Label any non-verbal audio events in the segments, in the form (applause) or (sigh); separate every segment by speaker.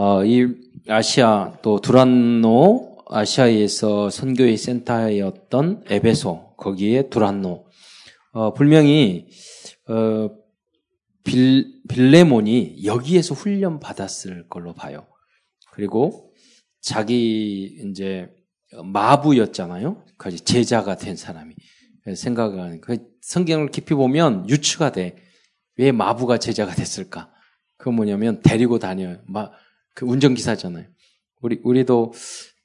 Speaker 1: 어, 이 아시아 또 두란노 아시아에서 선교의 센터였던 에베소 거기에 두란노 어, 분명히 어, 빌, 빌레몬이 여기에서 훈련 받았을 걸로 봐요. 그리고 자기 이제 마부였잖아요. 그 제자가 된 사람이 생각하는 그 성경을 깊이 보면 유추가 돼. 왜 마부가 제자가 됐을까? 그 뭐냐면 데리고 다녀요. 마, 그 운전기사잖아요. 우리, 우리도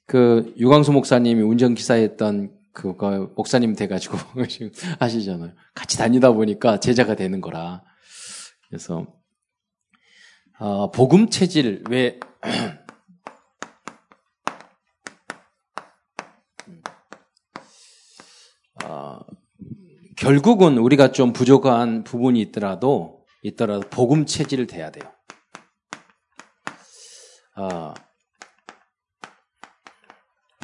Speaker 1: 그 유광수 목사님이 운전기사였던 그거 목사님 돼가지고 (laughs) 하시잖아요. 같이 다니다 보니까 제자가 되는 거라. 그래서, 어, 복음 체질, 왜, (clears throat) 어, 결국은 우리가 좀 부족한 부분이 있더라도, 있더라도 복음 체질을 돼야 돼요. 어,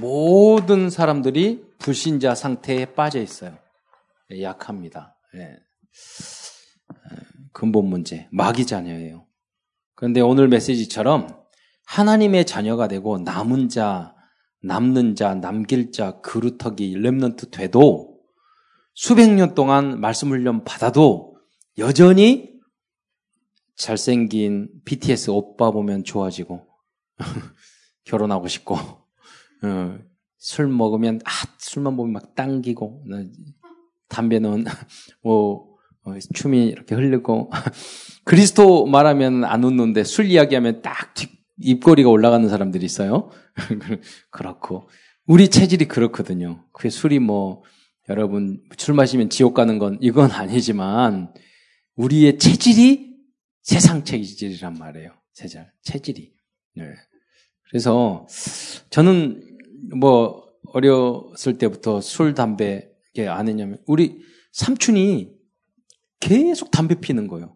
Speaker 1: 모든 사람들이 불신자 상태에 빠져 있어요. 예, 약합니다. 예. 근본 문제, 마귀 자녀예요. 그런데 오늘 메시지처럼 하나님의 자녀가 되고 남은 자, 남는 자, 남길 자, 그루터기, 렘넌트 돼도 수백 년 동안 말씀 훈련 받아도 여전히 잘생긴 BTS 오빠 보면 좋아지고 (laughs) 결혼하고 싶고 어, 술 먹으면 아 술만 보면 막 당기고 담배는 (laughs) 뭐 어, 춤이 이렇게 흐르고 (laughs) 그리스도 말하면 안 웃는데 술 이야기하면 딱 입꼬리가 올라가는 사람들이 있어요. 그렇고 우리 체질이 그렇거든요. 그 술이 뭐 여러분 술 마시면 지옥 가는 건 이건 아니지만 우리의 체질이 세상 체질이란 말이에요. 세상 체질이. 네. 그래서 저는 뭐 어렸을 때부터 술 담배 안 했냐면 우리 삼촌이 계속 담배 피는 거예요.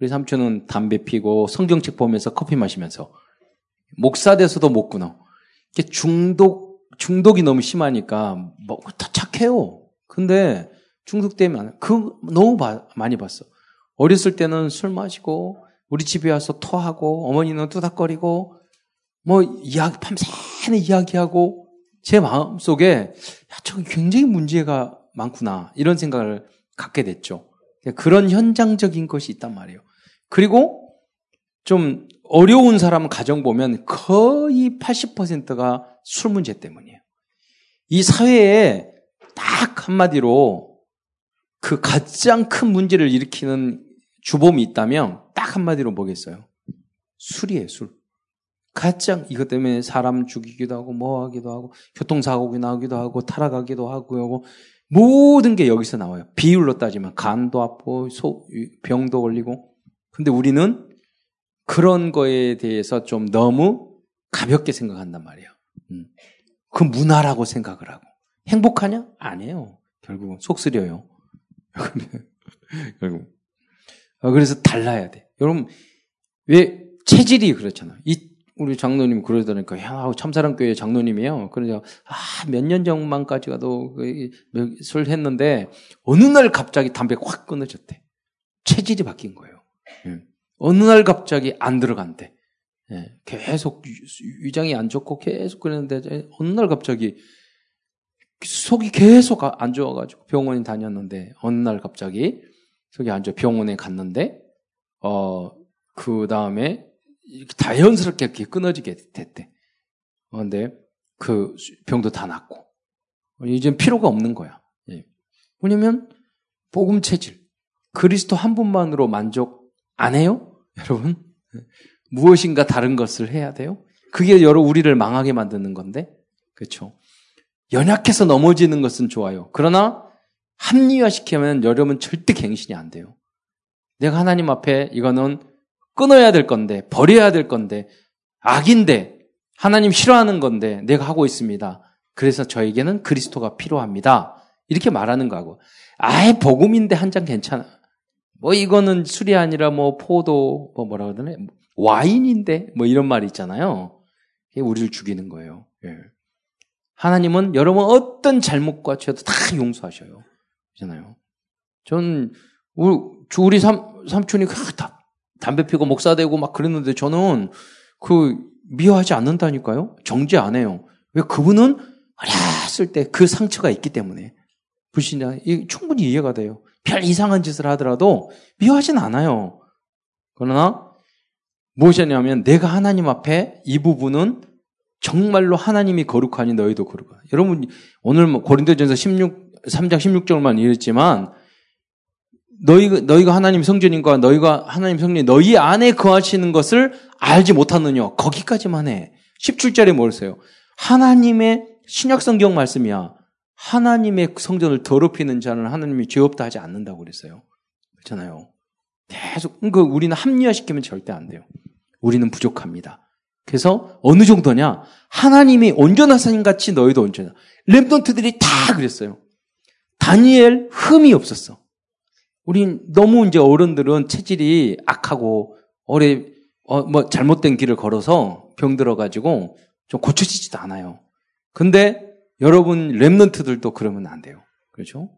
Speaker 1: 우리 삼촌은 담배 피고 성경책 보면서 커피 마시면서 목사 돼서도 못 끊어. 이게 중독 중독이 너무 심하니까 뭐다 착해요. 근데 중독되면 그 너무 바, 많이 봤어. 어렸을 때는 술 마시고 우리 집에 와서 토하고 어머니는 뚜닥거리고 뭐 이야기 밤새는 이야기하고 제 마음 속에 야, 저 굉장히 문제가 많구나 이런 생각을 갖게 됐죠. 그런 현장적인 것이 있단 말이에요. 그리고 좀 어려운 사람 가정 보면 거의 80%가 술 문제 때문이에요. 이 사회에 딱 한마디로 그 가장 큰 문제를 일으키는 주범이 있다면 딱 한마디로 뭐겠어요? 술이에요, 술. 가장 이것 때문에 사람 죽이기도 하고 뭐 하기도 하고 교통사고가 나기도 하고 타락하기도 하고 모든 게 여기서 나와요. 비율로 따지면 간도 아프고 소, 병도 걸리고. 근데 우리는 그런 거에 대해서 좀 너무 가볍게 생각한단 말이에요. 음. 그 문화라고 생각을 하고. 행복하냐? 아니에요. 결국 속 쓰려요. (laughs) 결국. 어, 그래서 달라야 돼. 여러분, 왜 체질이 그렇잖아. 이 우리 장로님 그러더니까 야 참사랑교회 장로님이에요. 그래서 아, 몇 년 전만까지 가도 그, 술 했는데 어느 날 갑자기 담배 확 끊어졌대. 체질이 바뀐 거예요. 예. 어느 날 갑자기 안 들어간대. 예. 계속 위장이 안 좋고 계속 그랬는데 어느 날 갑자기 속이 계속 안 좋아가지고 병원에 다녔는데 어느 날 갑자기 속이 안 좋아 병원에 갔는데 어그 다음에 자연스럽게 이렇게 끊어지게 됐대. 그런데 그 병도 다 낫고 이제 필요가 없는 거야. 예. 왜냐면 복음 체질 그리스도 한 분만으로 만족 안 해요, (laughs) 여러분? 무엇인가 다른 것을 해야 돼요? 그게 여러 우리를 망하게 만드는 건데, 그렇죠? 연약해서 넘어지는 것은 좋아요. 그러나 합리화시키면 여러분 절대 갱신이 안 돼요. 내가 하나님 앞에 이거는 끊어야 될 건데, 버려야 될 건데, 악인데, 하나님 싫어하는 건데, 내가 하고 있습니다. 그래서 저에게는 그리스도가 필요합니다. 이렇게 말하는 거하고, 아예 복음인데 한 잔 괜찮아. 뭐 이거는 술이 아니라 뭐 포도, 뭐 뭐라 그러나, 와인인데, 뭐 이런 말이 있잖아요. 이게 우리를 죽이는 거예요. 예. 하나님은 여러분 어떤 잘못과 죄도 다 용서하셔요. 그잖아요. 전, 우리 삼, 삼촌이 다 담배 피고 목사 되고 막 그랬는데 저는 그 미워하지 않는다니까요? 정죄 안 해요. 왜 그분은 어렸을 때 그 상처가 있기 때문에. 불신자, 충분히 이해가 돼요. 별 이상한 짓을 하더라도 미워하진 않아요. 그러나 무엇이냐면 내가 하나님 앞에 이 부분은 정말로 하나님이 거룩하니 너희도 거룩하. 여러분 오늘 뭐 고린도전서 16 3장 16절만 읽었지만 너희 너희가 하나님 성전인과 너희가 하나님 성전 너희 안에 거하시는 것을 알지 못하느냐 거기까지만 해. 17절에 뭐랬어요? 하나님의 신약 성경 말씀이야. 하나님의 성전을 더럽히는 자는 하나님이 죄 없다 하지 않는다고 그랬어요. 그렇잖아요. 계속 그 우리는 합리화시키면 절대 안 돼요. 우리는 부족합니다. 그래서 어느 정도냐? 하나님이 온전한 사님 같이 너희도 온전하. 랩던트들이 다 그랬어요. 다니엘 흠이 없었어. 우린 너무 이제 어른들은 체질이 악하고 오래 어, 뭐 잘못된 길을 걸어서 병 들어 가지고 좀 고쳐지지도 않아요. 근데 여러분 랩런트들도 그러면 안 돼요. 그렇죠?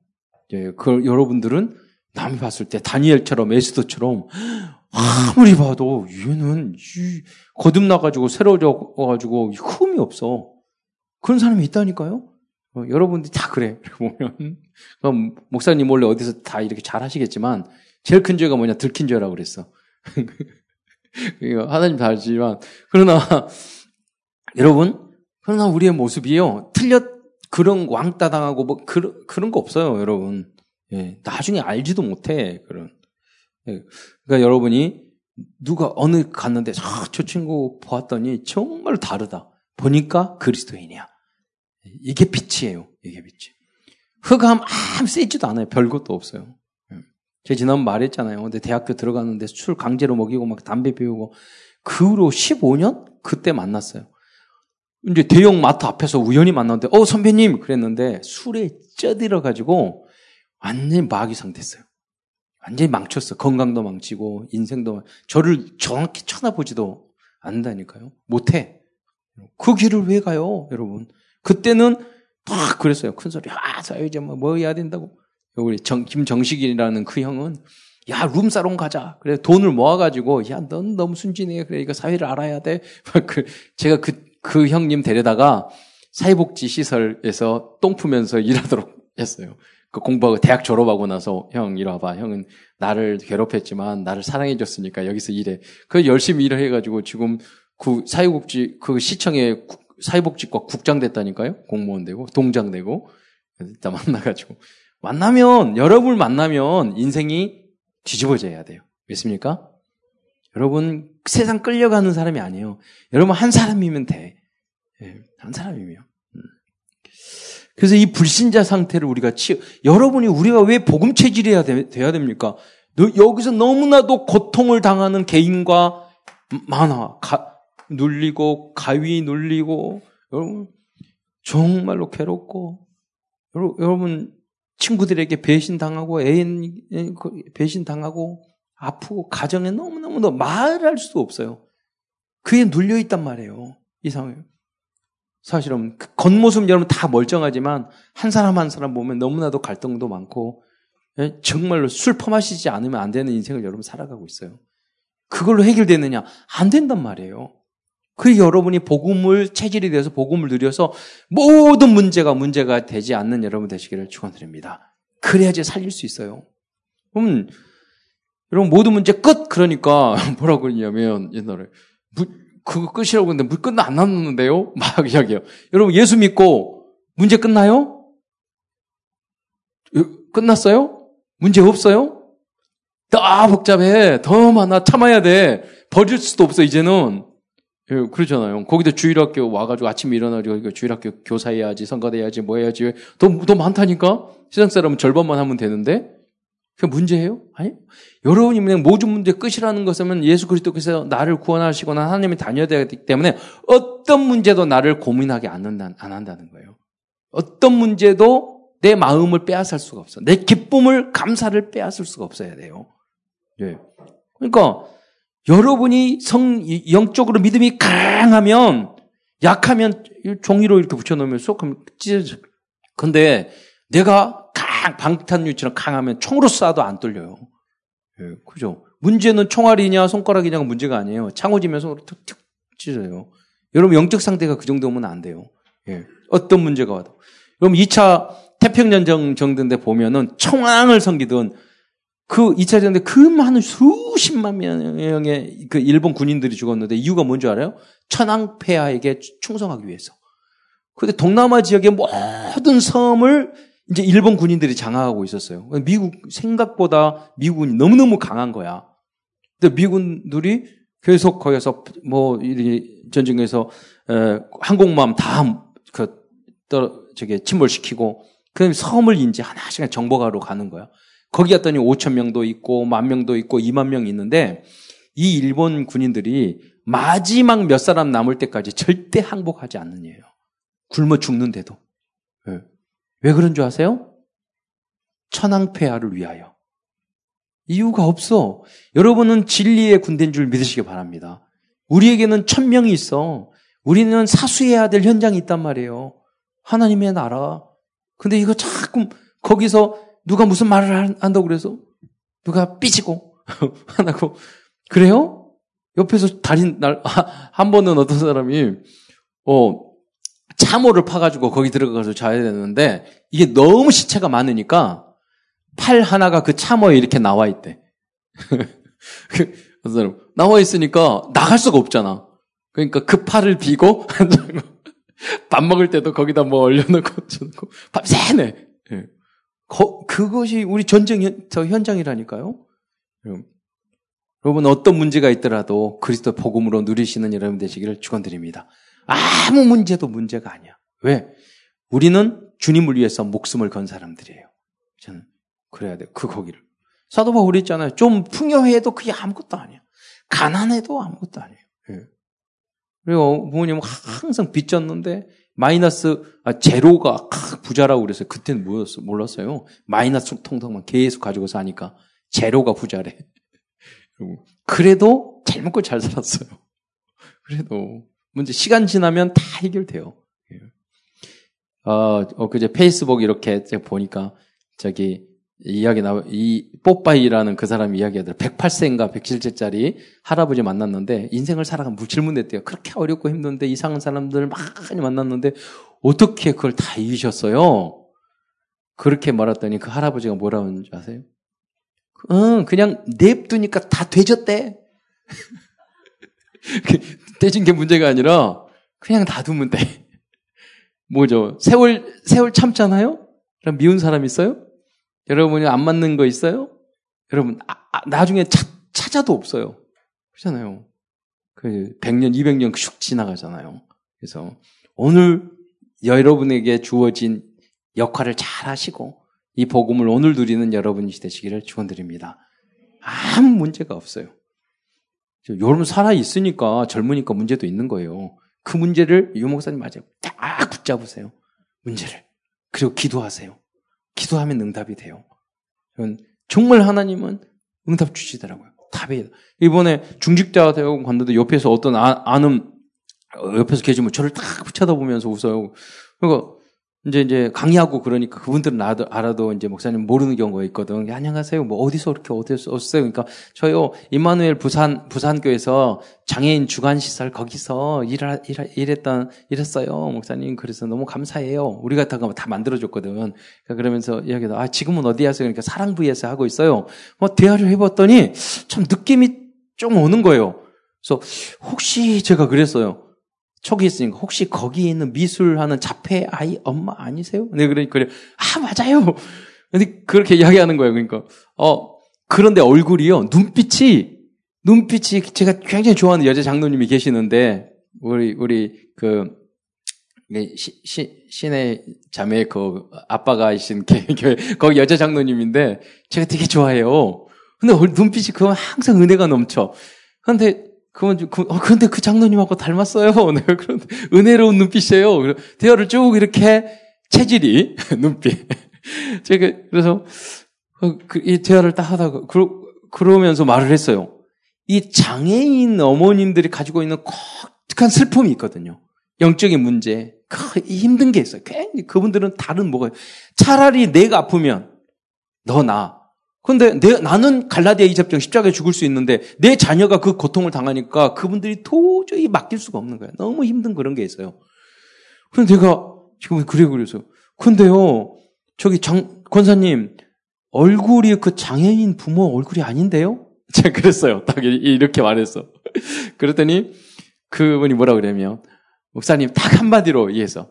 Speaker 1: 예, 그 여러분들은 남이 봤을 때 다니엘처럼 에스더처럼 아무리 봐도 얘는 거듭나 가지고 새로워져 가지고 흠이 없어. 그런 사람이 있다니까요. 어, 여러분들이 다 그래. (laughs) 보면 목사님 원래 어디서 다 이렇게 잘 하시겠지만 제일 큰 죄가 뭐냐 들킨 죄라고 그랬어. (laughs) 하나님 다 알지만 그러나 (laughs) 여러분 그러나 우리의 모습이요 틀렸 그런 왕따 당하고 뭐 그런 그런 거 없어요, 여러분. 예, 나중에 알지도 못해 그런. 예, 그러니까 여러분이 누가 어느 갔는데 아, 저 친구 보았더니 정말 다르다. 보니까 그리스도인이야. 이게 빛이에요. 이게 빛이. 흑암 아무 세지도 않아요. 별것도 없어요. 예. 제가 지난번 말했잖아요. 근데 대학교 들어갔는데 술 강제로 먹이고 막 담배 피우고 그 후로 15년 그때 만났어요. 이제 대형 마트 앞에서 우연히 만났는데 어 선배님 그랬는데 술에 쪄들어 가지고 완전히 마귀 상태였어요. 완전히 망쳤어. 건강도 망치고 인생도 저를 정확히 쳐다보지도 않는다니까요. 못해. 그 길을 왜 가요, 여러분? 그때는 딱 그랬어요. 큰 소리. 아, 사회자 뭐, 뭐 해야 된다고. 우리 정, 김정식이라는 그 형은 야, 룸사롱 가자. 그래, 돈을 모아가지고, 야, 넌 너무 순진해. 그래, 이거 사회를 알아야 돼. (laughs) 그, 제가 그, 그 형님 데려다가 사회복지 시설에서 똥 푸면서 (laughs) 일하도록 했어요. 그 공부하고 대학 졸업하고 나서 형 이리 와봐. 형은 나를 괴롭혔지만 나를 사랑해줬으니까 여기서 일해. 그 열심히 일을 해가지고 지금 그 사회복지 그 시청에 사회복지과 국장 됐다니까요. 공무원 되고 동장 되고 일단 (laughs) 만나가지고 만나면 여러분을 만나면 인생이 뒤집어져야 돼요. 믿습니까? 여러분 세상 끌려가는 사람이 아니에요. 여러분 한 사람이면 돼. 예, 한 사람이면. 음. 그래서 이 불신자 상태를 우리가 치, 여러분이 우리가 왜 복음 체질이어야 돼야 됩니까? 여기서 너무나도 고통을 당하는 개인과 많아. 가, 눌리고, 가위 눌리고, 여러분, 정말로 괴롭고, 여러분, 친구들에게 배신당하고, 애인, 그 배신당하고, 아프고, 가정에 너무너무 말할 수 없어요. 그에 눌려 있단 말이에요. 이 상황에. 사실은 그 겉모습 여러분 다 멀쩡하지만 한 사람 한 사람 보면 너무나도 갈등도 많고 예? 정말로 술 퍼마시지 않으면 안 되는 인생을 여러분 살아가고 있어요. 그걸로 해결되느냐? 안 된단 말이에요. 그 여러분이 복음을 체질이 돼서 복음을 누려서 모든 문제가 문제가 되지 않는 여러분 되시기를 축원드립니다. 그래야지 살릴 수 있어요. 그럼 여러분 모든 문제 끝 그러니까 (laughs) 뭐라고 그러냐면 옛날에 그거 끝이라고 했는데 물 끝나 안 났는데요? (laughs) 막 이야기해요. 여러분 예수 믿고 문제 끝나요? 끝났어요? 문제 없어요? 더 복잡해. 더 많아. 참아야 돼. 버릴 수도 없어, 이제는. 예, 그렇잖아요. 거기다 주일학교 와가지고 아침에 일어나가지고 주일학교 교사해야지, 성가대야지, 뭐 해야지. 더, 더 많다니까? 세상 사람은 절반만 하면 되는데? 그게 문제예요? 아니? 여러분이 그냥 모든 문제 끝이라는 것은 예수 그리스도께서 나를 구원하시거나 하나님이 다녀야 되기 때문에 어떤 문제도 나를 고민하게 안, 한다, 안 한다는 거예요. 어떤 문제도 내 마음을 빼앗을 수가 없어. 내 기쁨을, 감사를 빼앗을 수가 없어야 돼요. 예. 그러니까 여러분이 성, 영적으로 믿음이 강하면 약하면 종이로 이렇게 붙여놓으면 쏙하면 찢어져. 근데 내가 강, 방탄유치처럼 강하면 총으로 쏴도 안 뚫려요. 예, 그죠? 문제는 총알이냐 손가락이냐가 문제가 아니에요. 창호지면 손으로 툭툭 찢어요. 여러분 영적 상태가 그 정도면 안 돼요. 예. 어떤 문제가 와도. 그럼 2차 태평양 정전대 보면은 청왕을 섬기던 그 2차 전대 그 많은 수십만 명의 그 일본 군인들이 죽었는데 이유가 뭔지 알아요? 천황폐하에게 충성하기 위해서. 근데 동남아 지역의 모든 섬을 이제 일본 군인들이 장악하고 있었어요. 미국 생각보다 미국이 너무너무 강한 거야. 근데 미군들이 계속 거기서 뭐 전쟁에서 에, 항공모함 다그 저기 침몰시키고 그다음에 섬을 이제 하나씩 정복하러 가는 거야. 거기 갔더니 5천 명도 있고 만 명도 있고 2만 명이 있는데 이 일본 군인들이 마지막 몇 사람 남을 때까지 절대 항복하지 않는 예요. 굶어 죽는데도. 네. 왜 그런 줄 아세요? 천황폐하를 위하여. 이유가 없어. 여러분은 진리의 군대인 줄 믿으시기 바랍니다. 우리에게는 천 명이 있어. 우리는 사수해야 될 현장이 있단 말이에요. 하나님의 나라. 근데 이거 자꾸 거기서 누가 무슨 말을 한다고 그래서 누가 삐지고 (laughs) 하나고 그래요? 옆에서 달인 날 (laughs) 한 번은 어떤 사람이 어 참호를 파가지고 거기 들어가서 자야 되는데 이게 너무 시체가 많으니까 팔 하나가 그 참호에 이렇게 나와 있대. (laughs) 그 사람 나와 있으니까 나갈 수가 없잖아. 그러니까 그 팔을 비고 밥 먹을 때도 거기다 뭐 얼려놓고 주고 밤새네. 네. 거, 그것이 우리 전쟁 현, 저 현장이라니까요. 여러분 어떤 문제가 있더라도 그리스도 복음으로 누리시는 여러분 되시기를 축원드립니다. 아무 문제도 문제가 아니야. 왜? 우리는 주님을 위해서 목숨을 건 사람들이에요. 저는 그래야 돼. 그 거기를. 사도 바울이 있잖아요. 좀 풍요해도 그게 아무것도 아니야. 가난해도 아무것도 아니에요. 예. 그리고 부모님은 항상 빚졌는데 마이너스 아, 제로가 부자라고 그랬어요. 그때는 뭐였어? 몰랐어요. 마이너스 통장만 계속 가지고 사니까 제로가 부자래. (laughs) 그래도 잘 먹고 잘 살았어요. (laughs) 그래도 문제 시간 지나면 다 해결돼요. 예. 어, 어 그제 페이스북 이렇게 보니까 저기 이야기 나와 이 뽀빠이라는 그 사람 이야기하더라. 108세인가 107세짜리 할아버지 만났는데 인생을 살아가 물 질문했대요. 그렇게 어렵고 힘든데 이상한 사람들 많이 만났는데 어떻게 그걸 다 이기셨어요? 그렇게 말했더니 그 할아버지가 뭐라고 하는지 아세요? 응, 그냥 냅두니까 다 되졌대. 되진 (laughs) 게 문제가 아니라 그냥 놔두면 돼. (laughs) 뭐죠? 세월, 세월 참잖아요? 그럼 미운 사람 있어요? 여러분이 안 맞는 거 있어요? 여러분, 아, 아, 나중에 찾, 찾아도 없어요. 그렇잖아요. 그 100년, 200년 슉 지나가잖아요. 그래서 오늘 여러분에게 주어진 역할을 잘 하시고 이 복음을 오늘 누리는 여러분이 되시기를 축원드립니다. 아무 문제가 없어요. 여러분 살아 있으니까 젊으니까 문제도 있는 거예요. 그 문제를 유 목사님 맞아요. 딱 붙잡으세요. 문제를. 그리고 기도하세요. 기도하면 응답이 돼요. 정말 하나님은 응답 주시더라고요. 답이 이번에 중직자 대학원 갔는데 옆에서 어떤 아, 아는 옆에서 계시면 저를 딱 쳐다보면서 웃어요. 그리고 이제 이제 강의하고 그러니까 그분들은 알아도, 알아도 이제 목사님 모르는 경우가 있거든. 야, 안녕하세요. 뭐 어디서 그렇게 어디서 오셨어요? 그러니까 저요 임마누엘 부산 부산교에서 장애인 주간 시설 거기서 일하, 일, 일했던 일했어요. 목사님 그래서 너무 감사해요. 우리가 다, 다 만들어줬거든. 그러니까 그러면서 이야기도 아 지금은 어디 하세요? 그러니까 사랑부에서 하고 있어요. 뭐 대화를 해봤더니 참 느낌이 좀 오는 거예요. 그래서 혹시 제가 그랬어요. 촉이 있으니까 혹시 거기에 있는 미술하는 자폐 아이 엄마 아니세요? 네, 그러니까 그래. 아, 맞아요. 근데 그렇게 이야기하는 거예요. 그러니까 어 그런데 얼굴이요. 눈빛이 눈빛이 제가 굉장히 좋아하는 여자 장로님이 계시는데 우리 우리 그 시, 시, 신의 자매 그 아빠가 이신 교회 거기 여자 장로님인데 제가 되게 좋아해요. 근데 눈빛이 그건 항상 은혜가 넘쳐. 근데 그건 그, 어, 근데 그 장로님하고 닮았어요. (laughs) 네, 그런 은혜로운 눈빛이에요. 대화를 쭉 이렇게 체질이 (laughs) 눈빛. (laughs) 제가 그래서 어, 그, 이 대화를 딱 하다가 그러, 그러면서 말을 했어요. 이 장애인 어머님들이 가지고 있는 독특한 슬픔이 있거든요. 영적인 문제, 그 힘든 게 있어요. 괜히 그분들은 다른 뭐가 차라리 내가 아프면 너 나. 근데 내, 나는 갈라디아 이접정 십자가에 죽을 수 있는데 내 자녀가 그 고통을 당하니까 그분들이 도저히 맡길 수가 없는 거야. 너무 힘든 그런 게 있어요. 근데 내가 지금 그래 그래서 근데요 저기 장 권사님 얼굴이 그 장애인 부모 얼굴이 아닌데요? (laughs) 제가 그랬어요. 딱 이렇게 말했어. (laughs) 그랬더니 그분이 뭐라 그러냐면 목사님 딱 한마디로 이해해서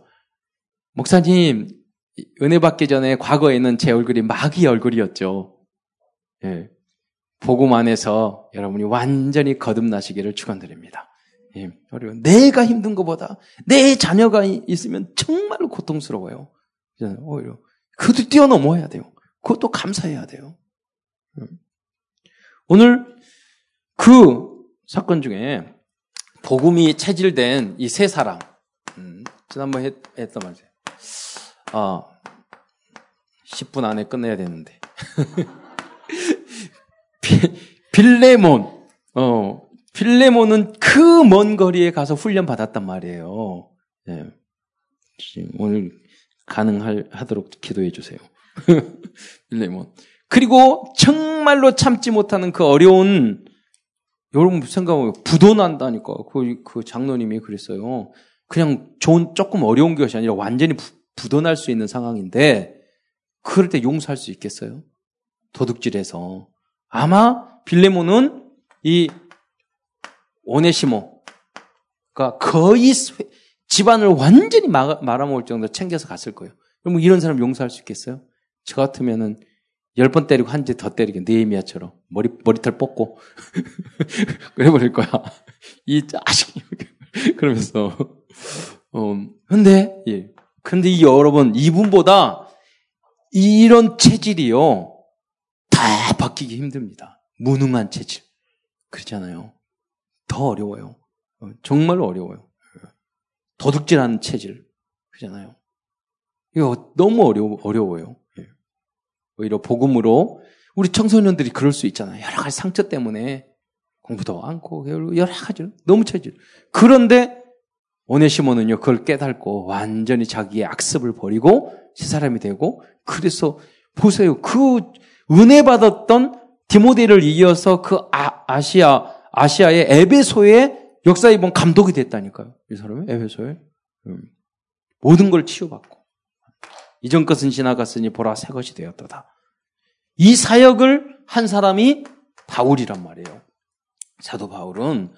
Speaker 1: 목사님 은혜 받기 전에 과거에는 제 얼굴이 마귀 얼굴이었죠. 예. 복음 안에서 여러분이 완전히 거듭나시기를 축원드립니다. 예. 내가 힘든 것보다 내 자녀가 있으면 정말로 고통스러워요. 오히려 그것도 뛰어넘어야 돼요. 그것도 감사해야 돼요. 예. 오늘 그 사건 중에 복음이 체질된 이 세 사람, 음, 지난번 했, 했던 말이에요. 아, 10분 안에 끝내야 되는데. (laughs) 빌레몬, 어, 빌레몬은 그 먼 거리에 가서 훈련 받았단 말이에요. 네. 오늘 가능하도록 기도해 주세요. (laughs) 빌레몬. 그리고 정말로 참지 못하는 그 어려운 여러분 생각하면 부도난다니까. 그, 그 장로님이 그랬어요. 그냥 좋은, 조금 어려운 것이 아니라 완전히 부, 부도날 수 있는 상황인데, 그럴 때 용서할 수 있겠어요? 도둑질해서. 아마 빌레몬은 이 오네시모가 거의 집안을 완전히 말아먹을 정도로 챙겨서 갔을 거예요. 그럼 이런 사람 용서할 수 있겠어요? 저 같으면은 열 번 때리고 한 대 더 때리게 네이미아처럼 머리 머리털 뽑고 (laughs) 그래버릴 거야. 이 자식 (laughs) 그러면서 어 근데 예 근데 이 여러분 이분보다 이런 체질이요 다 바뀌기 힘듭니다. 무능한 체질 그렇잖아요. 더 어려워요. 어, 정말로 어려워요. 도둑질하는 체질 그렇잖아요. 이거 너무 어려워 어려워요. 오히려 복음으로 우리 청소년들이 그럴 수 있잖아요. 여러 가지 상처 때문에 공부도 않고 여러 가지 너무 체질. 그런데 오네시모는요 그걸 깨닫고 완전히 자기의 악습을 버리고 새 사람이 되고 그래서 보세요 그 은혜 받았던 디모데를 이어서 그 아, 시아 아시아의 에베소의 역사 이번 감독이 됐다니까요. 이 사람이 에베소에 음. 모든 걸 치유받고 이전 것은 지나갔으니 보라 새 것이 되었도다. 이 사역을 한 사람이 바울이란 말이에요. 사도 바울은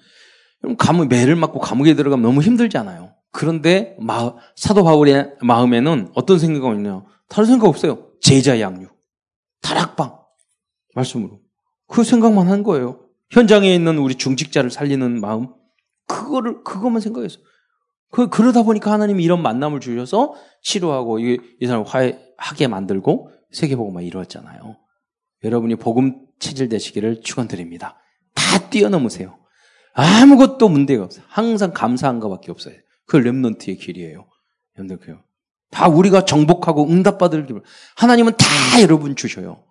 Speaker 1: 감옥 매를 맞고 감옥에 들어가면 너무 힘들잖아요. 그런데 마, 사도 바울의 마음에는 어떤 생각이 있냐? 다른 생각 없어요. 제자 양육, 다락방 말씀으로 그 생각만 한 거예요. 현장에 있는 우리 중직자를 살리는 마음 그거를 그것만 생각했어요. 그, 그러다 보니까 하나님이 이런 만남을 주셔서 치료하고 이, 이 사람을 화해하게 만들고 세계복음만 이루었잖아요. 여러분이 복음 체질 되시기를 축원드립니다. 다 뛰어넘으세요. 아무것도 문제가 없어요. 항상 감사한 것밖에 없어요. 그 렘넌트의 길이에요. 여러분들. 다 우리가 정복하고 응답받을 길. 하나님은 다 여러분 주셔요.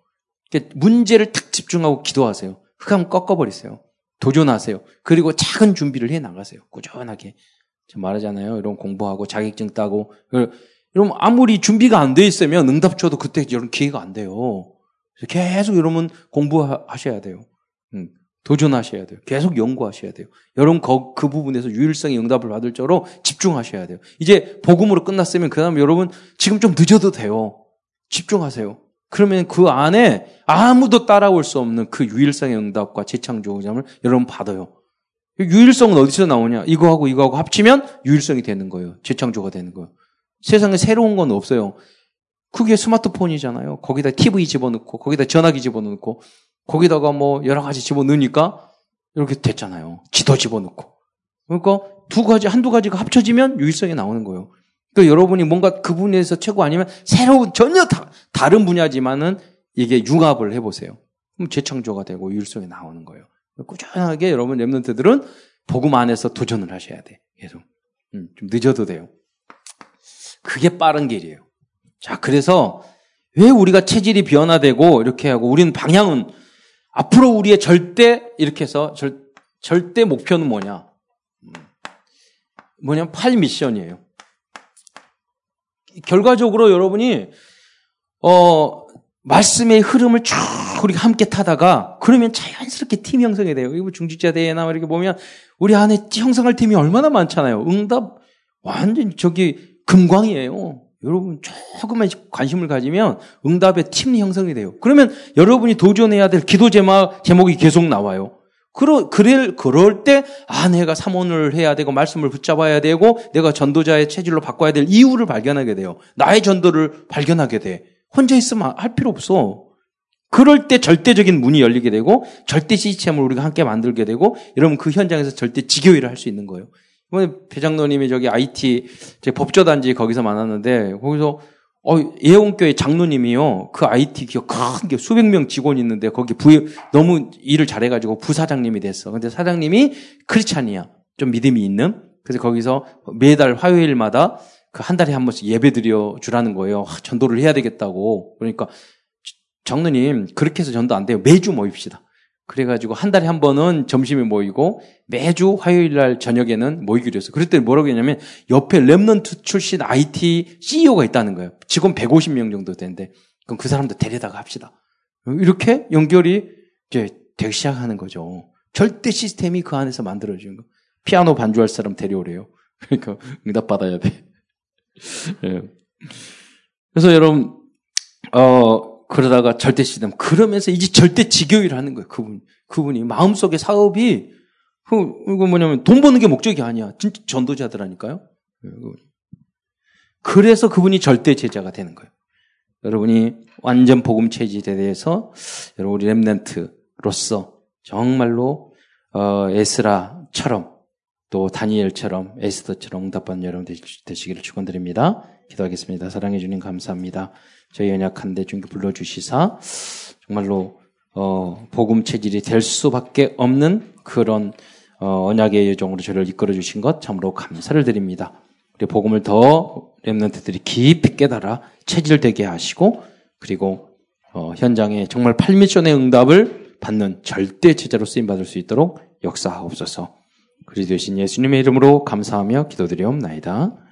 Speaker 1: 문제를 탁 집중하고 기도하세요. 흑암 꺾어버리세요. 도전하세요. 그리고 작은 준비를 해 나가세요. 꾸준하게. 말하잖아요. 이런 공부하고 자격증 따고. 여러분 아무리 준비가 안 돼 있으면 응답 줘도 그때 이런 기회가 안 돼요. 계속 여러분 공부하셔야 돼요. 음, 도전하셔야 돼요. 계속 연구하셔야 돼요. 여러분 그, 그 부분에서 유일성의 응답을 받을 적으로 집중하셔야 돼요. 이제 복음으로 끝났으면 그 다음 여러분 지금 좀 늦어도 돼요. 집중하세요. 그러면 그 안에 아무도 따라올 수 없는 그 유일성의 응답과 재창조점을 여러분 받아요. 유일성은 어디서 나오냐? 이거하고 이거하고 합치면 유일성이 되는 거예요. 재창조가 되는 거예요. 세상에 새로운 건 없어요. 그게 스마트폰이잖아요. 거기다 TV 집어넣고, 거기다 전화기 집어넣고, 거기다가 뭐 여러 가지 집어넣으니까 이렇게 됐잖아요. 지도 집어넣고. 그러니까 두 가지, 한두 가지가 합쳐지면 유일성이 나오는 거예요. 그러니까 여러분이 뭔가 그 분야에서 최고 아니면 새로운 전혀 다, 다른 분야지만은 이게 융합을 해보세요. 그럼 재창조가 되고 유일성이 나오는 거예요. 꾸준하게 여러분 랩런트들은 복음 안에서 도전을 하셔야 돼. 계속. 음, 좀 늦어도 돼요. 그게 빠른 길이에요. 자, 그래서 왜 우리가 체질이 변화되고 이렇게 하고 우리는 방향은 앞으로 우리의 절대 이렇게 해서 절, 절대 목표는 뭐냐? 음, 뭐냐면 8 미션이에요. 결과적으로 여러분이 어 말씀의 흐름을 쭉 우리가 함께 타다가 그러면 자연스럽게 팀 형성이 돼요. 이거 중직자 대회나 이렇게 보면 우리 안에 형성할 팀이 얼마나 많잖아요. 응답 완전 저기 금광이에요. 여러분 조금만 관심을 가지면 응답의 팀 형성이 돼요. 그러면 여러분이 도전해야 될 기도 제목, 제목이 계속 나와요. 그러, 그럴, 그럴 때, 아, 내가 사원을 해야 되고, 말씀을 붙잡아야 되고, 내가 전도자의 체질로 바꿔야 될 이유를 발견하게 돼요. 나의 전도를 발견하게 돼. 혼자 있으면 할 필요 없어. 그럴 때 절대적인 문이 열리게 되고, 절대 시스템을 우리가 함께 만들게 되고, 여러분 그 현장에서 절대 지교회를 할 수 있는 거예요. 이번에 배장로님이 저기 IT, 제 법조단지 거기서 만났는데, 거기서 어, 예원교회 장로님이요. 그 IT 기업 큰게 수백 명 직원이 있는데 거기 부 너무 일을 잘해가지고 부사장님이 됐어. 근데 사장님이 크리스찬이야. 좀 믿음이 있는. 그래서 거기서 매달 화요일마다 그 한 달에 한 번씩 예배 드려 주라는 거예요. 아, 전도를 해야 되겠다고. 그러니까 장로님 그렇게 해서 전도 안 돼요. 매주 모입시다. 그래가지고 한 달에 한 번은 점심에 모이고 매주 화요일 날 저녁에는 모이기로 했어요. 그랬더니 뭐라고 했냐면 옆에 remnant 출신 IT CEO가 있다는 거예요. 직원 150명 정도 되는데 그럼 그 사람도 데려다가 합시다. 이렇게 연결이 이제 되기 시작하는 거죠. 절대 시스템이 그 안에서 만들어지는 거. 피아노 반주할 사람 데려오래요. (laughs) 그러니까 응답 받아야 돼. (laughs) 예. 그래서 여러분 어 그러다가 절대 시스템. 그러면서 이제 절대 지교일 하는 거예요. 그분, 그분이. 마음속에 사업이, 그, 이거 뭐냐면 돈 버는 게 목적이 아니야. 진짜 전도자들하니까요. 그래서 그분이 절대 제자가 되는 거예요. 여러분이 완전 복음 체질에 대해서 여러분 우리 랩넨트로서 정말로 어, 에스라처럼 또 다니엘처럼 에스더처럼 응답받는 여러분 되시기를 축원드립니다. 기도하겠습니다. 사랑해 주님 감사합니다. 저희 연약한데 중교 불러주시사 정말로 어, 복음 체질이 될 수밖에 없는 그런 어, 언약의 여정으로 저를 이끌어 주신 것 참으로 감사를 드립니다. 우리 복음을 더 렘넌트들이 깊이 깨달아 체질되게 하시고 그리고 어, 현장에 정말 8미션의 응답을 받는 절대 제자로 쓰임 받을 수 있도록 역사하옵소서. 그리 되신 예수님의 이름으로 감사하며 기도드리옵나이다.